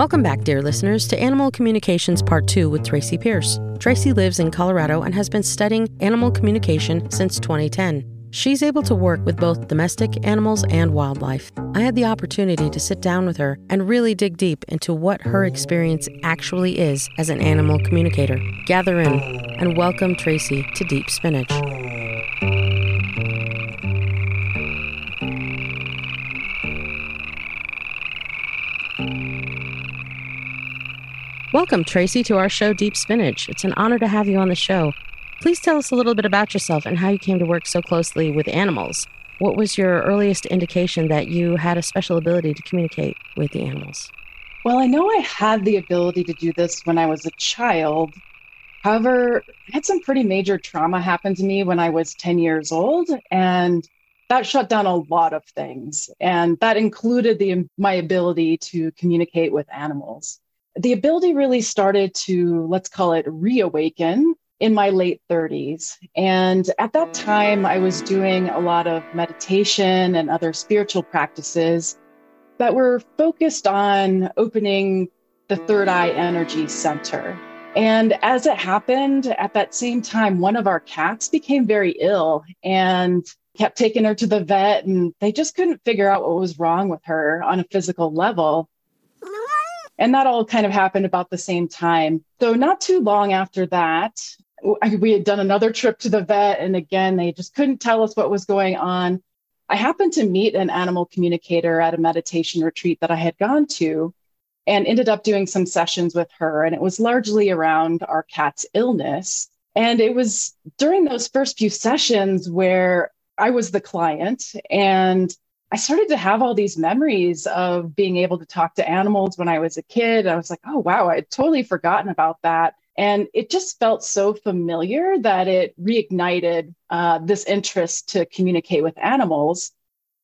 Welcome back, dear listeners, to Animal Communications Part 2 with Tracy Pierce. Tracy lives in Colorado and has been studying animal communication since 2010. She's able to work with both domestic animals and wildlife. I had the opportunity to sit down with her and really dig deep into what her experience actually is as an animal communicator. Gather in and welcome Tracy to Deep Spinach. Welcome, Tracy, to our show, Deep Spinach. It's an honor to have you on the show. Please tell us a little bit about yourself and how you came to work so closely with animals. What was your earliest indication that you had a special ability to communicate with the animals? Well, I know I had the ability to do this when I was a child. However, I had some pretty major trauma happen to me when I was 10 years old, and that shut down a lot of things. And that included the, my ability to communicate with animals the ability really started to, let's call it, reawaken in my late 30s. And at that time, I was doing a lot of meditation and other spiritual practices that were focused on opening the third eye energy center. And as it happened at that same time, one of our cats became very ill and kept taking her to the vet, and they just couldn't figure out what was wrong with her on a physical level. And that all kind of happened about the same time. So, not too long after that, we had done another trip to the vet. And again, they just couldn't tell us what was going on. I happened to meet an animal communicator at a meditation retreat that I had gone to and ended up doing some sessions with her. And it was largely around our cat's illness. And it was during those first few sessions where I was the client and I started to have all these memories of being able to talk to animals when I was a kid. I was like, oh, wow, I'd totally forgotten about that. And it just felt so familiar that it reignited uh, this interest to communicate with animals.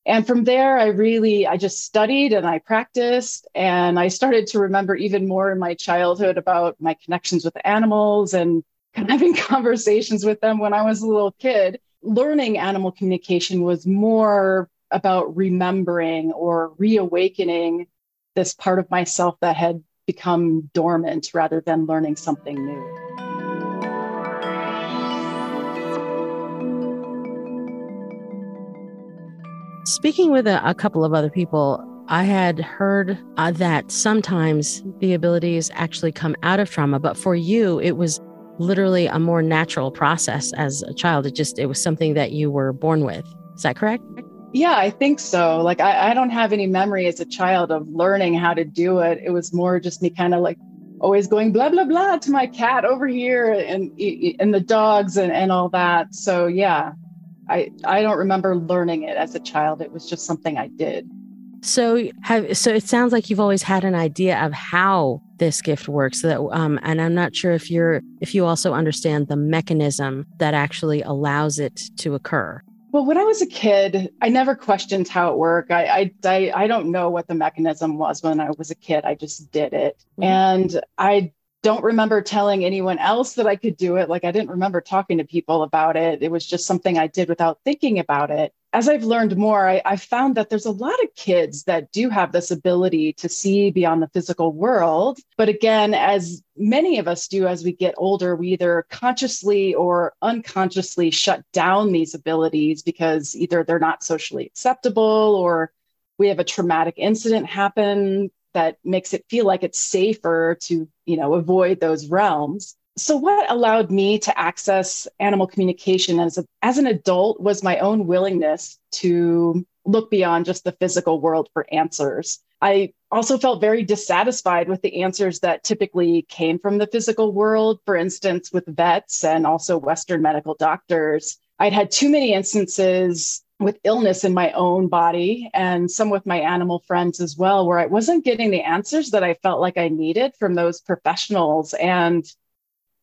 And from there, I really, I just studied and I practiced. And I started to remember even more in my childhood about my connections with animals and having conversations with them when I was a little kid. Learning animal communication was more about remembering or reawakening this part of myself that had become dormant rather than learning something new. Speaking with a, a couple of other people, I had heard uh, that sometimes the abilities actually come out of trauma, but for you, it was literally a more natural process as a child. It just, it was something that you were born with. Is that correct? Yeah, I think so. Like, I, I don't have any memory as a child of learning how to do it. It was more just me kind of like always going blah, blah, blah to my cat over here and, and the dogs and, and all that. So, yeah, I, I don't remember learning it as a child. It was just something I did. So have so it sounds like you've always had an idea of how this gift works that um, and I'm not sure if you're if you also understand the mechanism that actually allows it to occur. Well, when I was a kid, I never questioned how it worked. I, I, I, don't know what the mechanism was when I was a kid. I just did it. Mm-hmm. And I don't remember telling anyone else that I could do it. Like I didn't remember talking to people about it. It was just something I did without thinking about it. As I've learned more, I, I found that there's a lot of kids that do have this ability to see beyond the physical world. But again, as many of us do as we get older, we either consciously or unconsciously shut down these abilities because either they're not socially acceptable or we have a traumatic incident happen that makes it feel like it's safer to you know avoid those realms. So what allowed me to access animal communication as a, as an adult was my own willingness to look beyond just the physical world for answers. I also felt very dissatisfied with the answers that typically came from the physical world. For instance with vets and also western medical doctors i'd had too many instances with illness in my own body and some with my animal friends as well, where I wasn't getting the answers that I felt like I needed from those professionals. And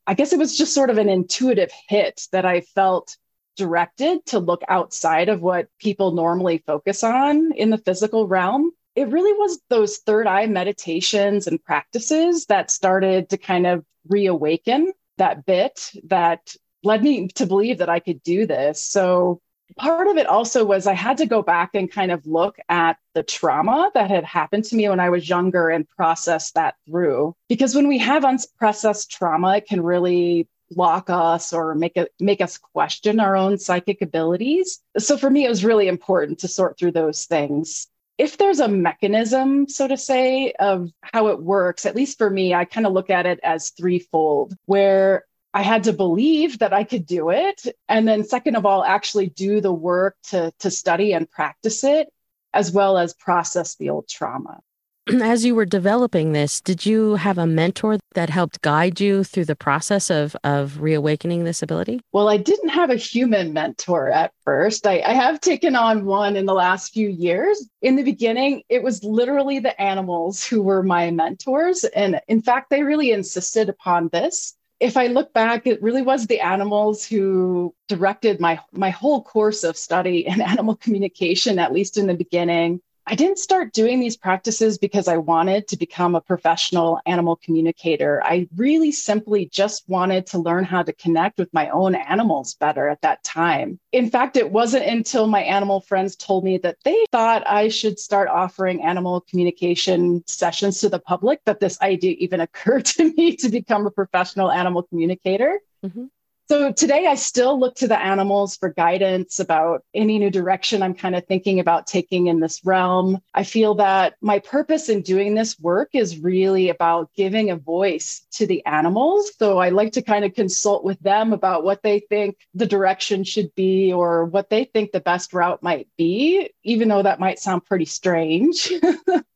I guess it was just sort of an intuitive hit that I felt directed to look outside of what people normally focus on in the physical realm. It really was those third eye meditations and practices that started to kind of reawaken that bit that led me to believe that I could do this. So part of it also was I had to go back and kind of look at the trauma that had happened to me when I was younger and process that through. Because when we have unprocessed trauma, it can really block us or make it make us question our own psychic abilities. So for me, it was really important to sort through those things. If there's a mechanism, so to say, of how it works, at least for me, I kind of look at it as threefold, where I had to believe that I could do it. And then, second of all, actually do the work to, to study and practice it, as well as process the old trauma. As you were developing this, did you have a mentor that helped guide you through the process of, of reawakening this ability? Well, I didn't have a human mentor at first. I, I have taken on one in the last few years. In the beginning, it was literally the animals who were my mentors. And in fact, they really insisted upon this if I look back, it really was the animals who directed my my whole course of study in animal communication, at least in the beginning. I didn't start doing these practices because I wanted to become a professional animal communicator. I really simply just wanted to learn how to connect with my own animals better at that time. In fact, it wasn't until my animal friends told me that they thought I should start offering animal communication sessions to the public that this idea even occurred to me to become a professional animal communicator. Mm-hmm. So today I still look to the animals for guidance about any new direction I'm kind of thinking about taking in this realm. I feel that my purpose in doing this work is really about giving a voice to the animals. So I like to kind of consult with them about what they think the direction should be or what they think the best route might be, even though that might sound pretty strange.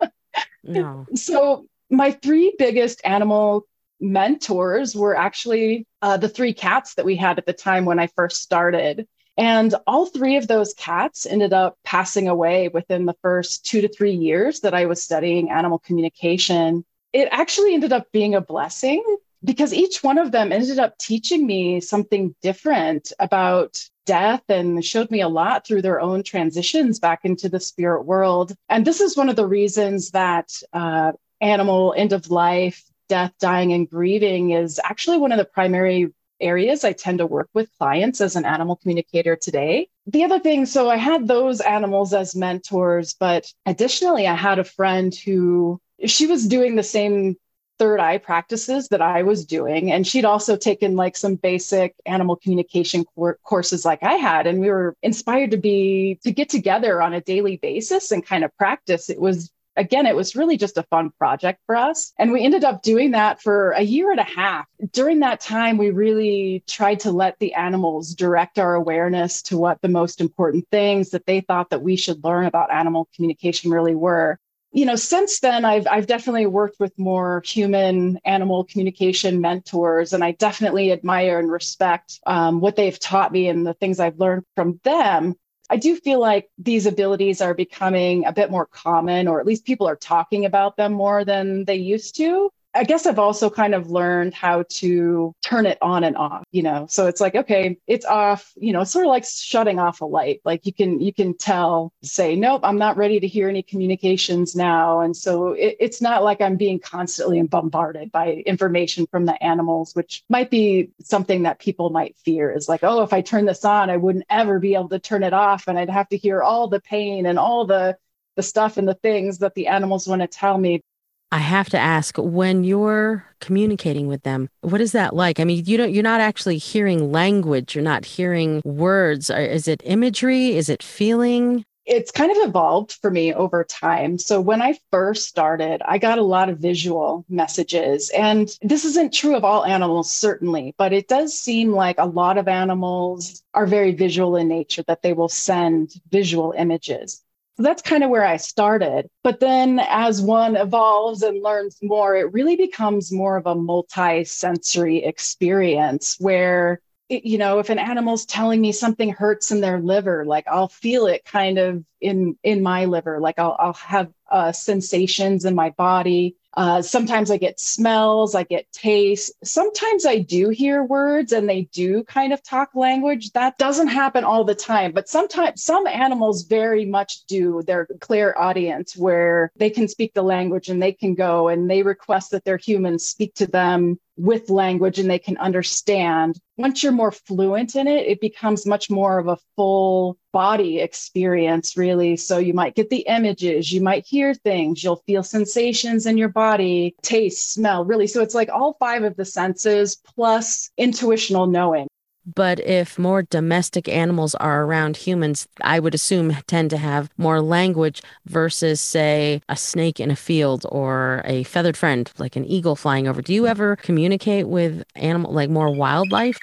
no. So my three biggest animal mentors were actually uh, the three cats that we had at the time when I first started. And all three of those cats ended up passing away within the first two to three years that I was studying animal communication. It actually ended up being a blessing because each one of them ended up teaching me something different about death and showed me a lot through their own transitions back into the spirit world. And this is one of the reasons that uh, animal end of life death, dying, and grieving is actually one of the primary areas I tend to work with clients as an animal communicator today. The other thing, so I had those animals as mentors, but additionally, I had a friend who she was doing the same third eye practices that I was doing. And she'd also taken like some basic animal communication cor- courses like I had. And we were inspired to be, to get together on a daily basis and kind of practice. It was again, it was really just a fun project for us. And we ended up doing that for a year and a half. During that time, we really tried to let the animals direct our awareness to what the most important things that they thought that we should learn about animal communication really were you know since then i've i've definitely worked with more human animal communication mentors and i definitely admire and respect um, what they've taught me and the things i've learned from them I do feel like these abilities are becoming a bit more common, or at least people are talking about them more than they used to. I guess I've also kind of learned how to turn it on and off, you know. So it's like, okay, it's off, you know, it's sort of like shutting off a light. Like you can you can tell, say, nope, I'm not ready to hear any communications now. And so it, it's not like I'm being constantly bombarded by information from the animals, which might be something that people might fear is like, oh, if I turn this on, I wouldn't ever be able to turn it off. And I'd have to hear all the pain and all the the stuff and the things that the animals want to tell me I have to ask when you're communicating with them, what is that like? I mean, you don't you're not actually hearing language, you're not hearing words. Is it imagery? Is it feeling? It's kind of evolved for me over time. So when I first started, I got a lot of visual messages. And this isn't true of all animals, certainly, but it does seem like a lot of animals are very visual in nature, that they will send visual images. So that's kind of where I started. But then as one evolves and learns more, it really becomes more of a multi sensory experience where, you know, if an animal's telling me something hurts in their liver, like I'll feel it kind of in in my liver, like I'll, I'll have uh, sensations in my body. Uh, sometimes I get smells, I get taste. Sometimes I do hear words and they do kind of talk language. That doesn't happen all the time, but sometimes some animals very much do. They're clairaudience where they can speak the language and they can go and they request that their humans speak to them with language and they can understand. Once you're more fluent in it, it becomes much more of a full body experience, really. So you might get the images, you might hear things, you'll feel sensations in your body, taste, smell, really. So it's like all five of the senses plus intuitional knowing. But if more domestic animals are around humans, I would assume tend to have more language versus, say, a snake in a field or a feathered friend like an eagle flying over. Do you ever communicate with animal like more wildlife?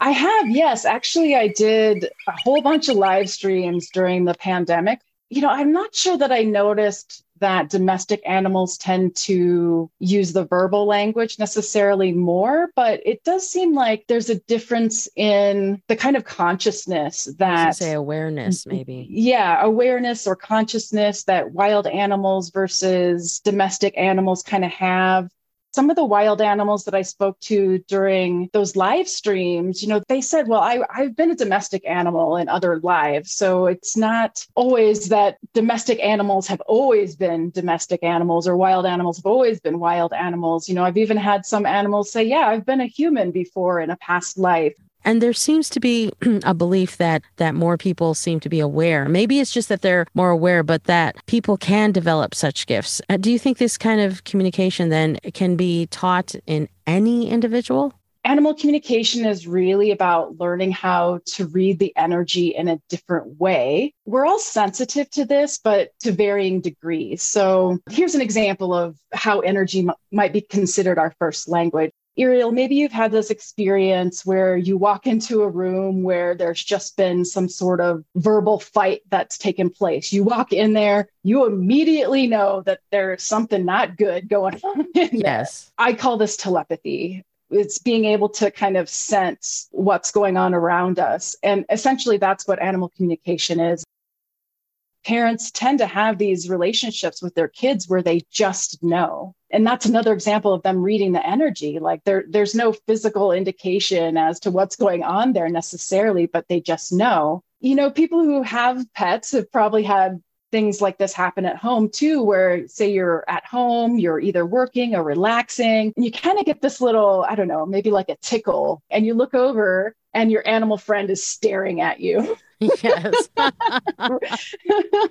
I have, yes. Actually, I did a whole bunch of live streams during the pandemic. You know, I'm not sure that I noticed that domestic animals tend to use the verbal language necessarily more, but it does seem like there's a difference in the kind of consciousness that say awareness, maybe. Yeah, awareness or consciousness that wild animals versus domestic animals kind of have some of the wild animals that I spoke to during those live streams, you know, they said, well, I, I've been a domestic animal in other lives. So it's not always that domestic animals have always been domestic animals or wild animals have always been wild animals. You know, I've even had some animals say, yeah, I've been a human before in a past life. And there seems to be a belief that that more people seem to be aware. Maybe it's just that they're more aware, but that people can develop such gifts. Uh, do you think this kind of communication then can be taught in any individual? Animal communication is really about learning how to read the energy in a different way. We're all sensitive to this, but to varying degrees. So, here's an example of how energy m- might be considered our first language. Ariel, maybe you've had this experience where you walk into a room where there's just been some sort of verbal fight that's taken place. You walk in there, you immediately know that there's something not good going on. yes. I call this telepathy. It's being able to kind of sense what's going on around us. And essentially, that's what animal communication is parents tend to have these relationships with their kids where they just know. And that's another example of them reading the energy. Like there there's no physical indication as to what's going on there necessarily but they just know. You know people who have pets have probably had things like this happen at home too where say you're at home you're either working or relaxing and you kind of get this little i don't know maybe like a tickle and you look over and your animal friend is staring at you yes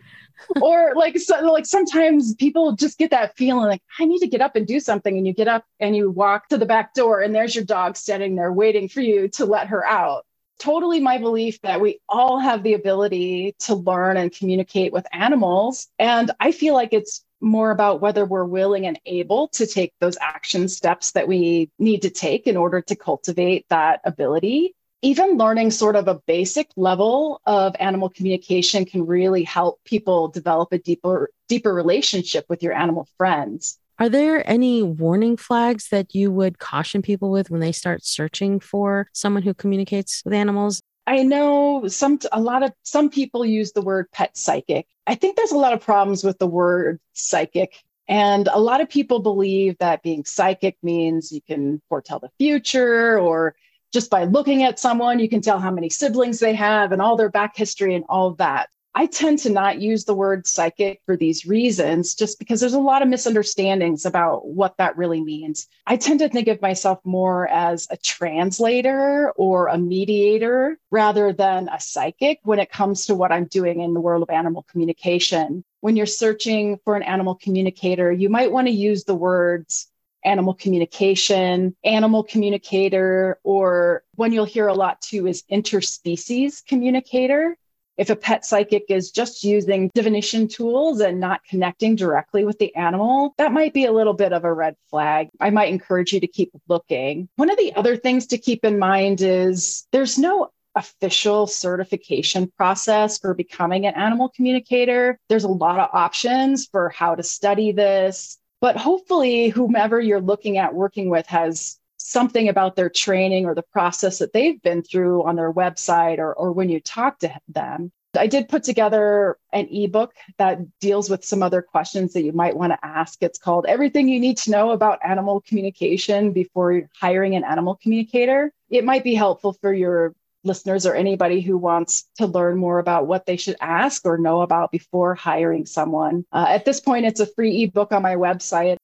or like so, like sometimes people just get that feeling like I need to get up and do something, and you get up and you walk to the back door, and there's your dog standing there waiting for you to let her out. Totally my belief that we all have the ability to learn and communicate with animals. And I feel like it's more about whether we're willing and able to take those action steps that we need to take in order to cultivate that ability even learning sort of a basic level of animal communication can really help people develop a deeper deeper relationship with your animal friends are there any warning flags that you would caution people with when they start searching for someone who communicates with animals I know some a lot of some people use the word pet psychic. I think there's a lot of problems with the word psychic and a lot of people believe that being psychic means you can foretell the future or just by looking at someone, you can tell how many siblings they have and all their back history and all of that. I tend to not use the word psychic for these reasons, just because there's a lot of misunderstandings about what that really means. I tend to think of myself more as a translator or a mediator rather than a psychic when it comes to what I'm doing in the world of animal communication. When you're searching for an animal communicator, you might want to use the words animal communication, animal communicator, or one you'll hear a lot too is interspecies communicator. If a pet psychic is just using divination tools and not connecting directly with the animal, that might be a little bit of a red flag. I might encourage you to keep looking. One of the other things to keep in mind is there's no official certification process for becoming an animal communicator. There's a lot of options for how to study this, but hopefully, whomever you're looking at working with has something about their training or the process that they've been through on their website or, or when you talk to them. I did put together an ebook that deals with some other questions that you might want to ask. It's called Everything You Need to Know About Animal Communication Before Hiring an Animal Communicator. It might be helpful for your listeners or anybody who wants to learn more about what they should ask or know about before hiring someone. Uh, at this point, it's a free ebook on my website.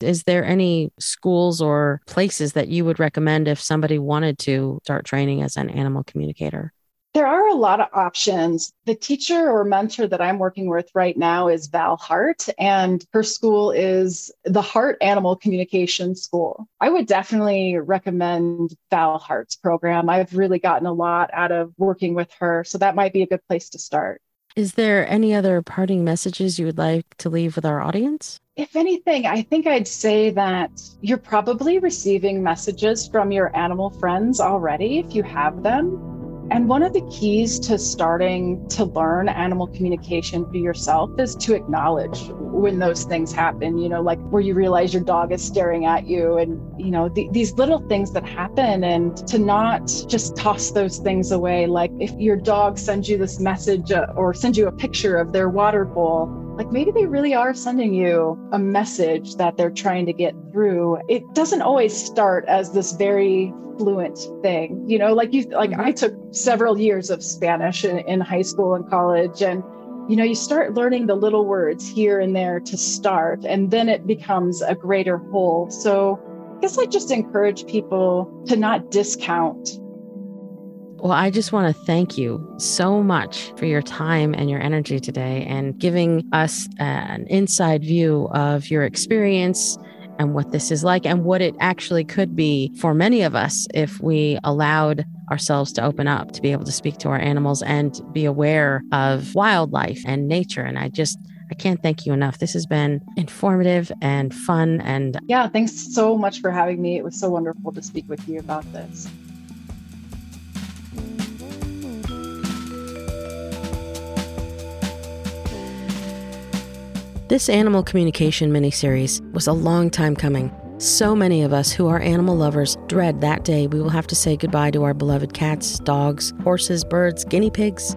Is there any schools or places that you would recommend if somebody wanted to start training as an animal communicator? There are a lot of options. The teacher or mentor that I'm working with right now is Val Heart, and her school is the Heart Animal Communication School. I would definitely recommend Val Heart's program. I've really gotten a lot out of working with her, so that might be a good place to start. Is there any other parting messages you would like to leave with our audience? If anything, I think I'd say that you're probably receiving messages from your animal friends already if you have them. And one of the keys to starting to learn animal communication for yourself is to acknowledge when those things happen, you know, like where you realize your dog is staring at you and, you know, th- these little things that happen and to not just toss those things away. Like if your dog sends you this message uh, or sends you a picture of their water bowl, like maybe they really are sending you a message that they're trying to get through. It doesn't always start as this very fluent thing you know? Like you like i mm-hmm. took several years of spanish in, in high school and college and you know you start learning the little words here and there to start and then it becomes a greater whole. So i guess i just encourage people to not discount well, I just want to thank you so much for your time and your energy today and giving us an inside view of your experience and what this is like and what it actually could be for many of us if we allowed ourselves to open up to be able to speak to our animals and be aware of wildlife and nature. And I just, I can't thank you enough. This has been informative and fun. And yeah, thanks so much for having me. It was so wonderful to speak with you about this. This animal communication miniseries was a long time coming. So many of us who are animal lovers dread that day we will have to say goodbye to our beloved cats, dogs, horses, birds, guinea pigs.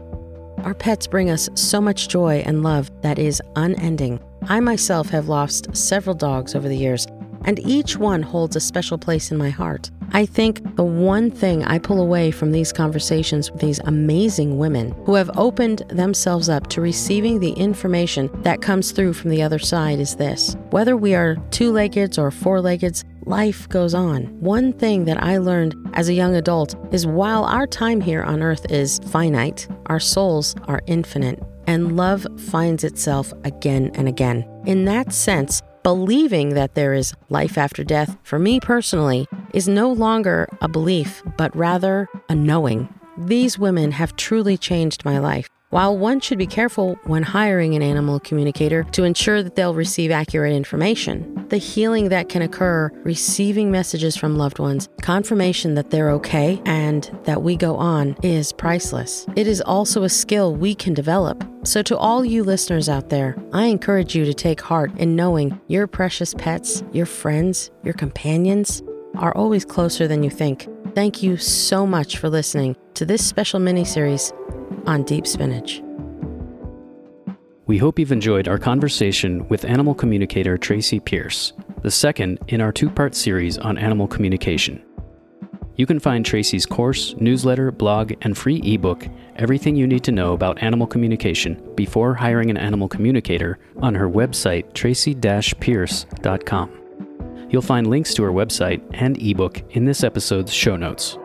Our pets bring us so much joy and love that is unending. I myself have lost several dogs over the years, and each one holds a special place in my heart. I think the one thing I pull away from these conversations with these amazing women who have opened themselves up to receiving the information that comes through from the other side is this. Whether we are two leggeds or four leggeds, life goes on. One thing that I learned as a young adult is while our time here on earth is finite, our souls are infinite and love finds itself again and again. In that sense, believing that there is life after death, for me personally, is no longer a belief, but rather a knowing. These women have truly changed my life. While one should be careful when hiring an animal communicator to ensure that they'll receive accurate information, the healing that can occur receiving messages from loved ones, confirmation that they're okay, and that we go on is priceless. It is also a skill we can develop. So, to all you listeners out there, I encourage you to take heart in knowing your precious pets, your friends, your companions are always closer than you think. Thank you so much for listening to this special mini series on Deep Spinach. We hope you've enjoyed our conversation with animal communicator Tracy Pierce, the second in our two part series on animal communication. You can find Tracy's course, newsletter, blog, and free ebook, Everything You Need to Know About Animal Communication Before Hiring an Animal Communicator, on her website, tracy pierce.com. You'll find links to her website and ebook in this episode's show notes.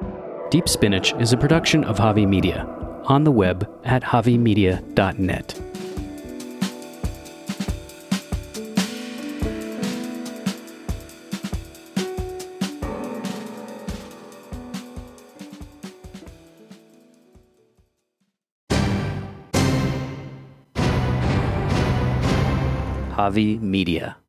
Deep Spinach is a production of Javi Media, on the web at javimedia.net. Javi Media.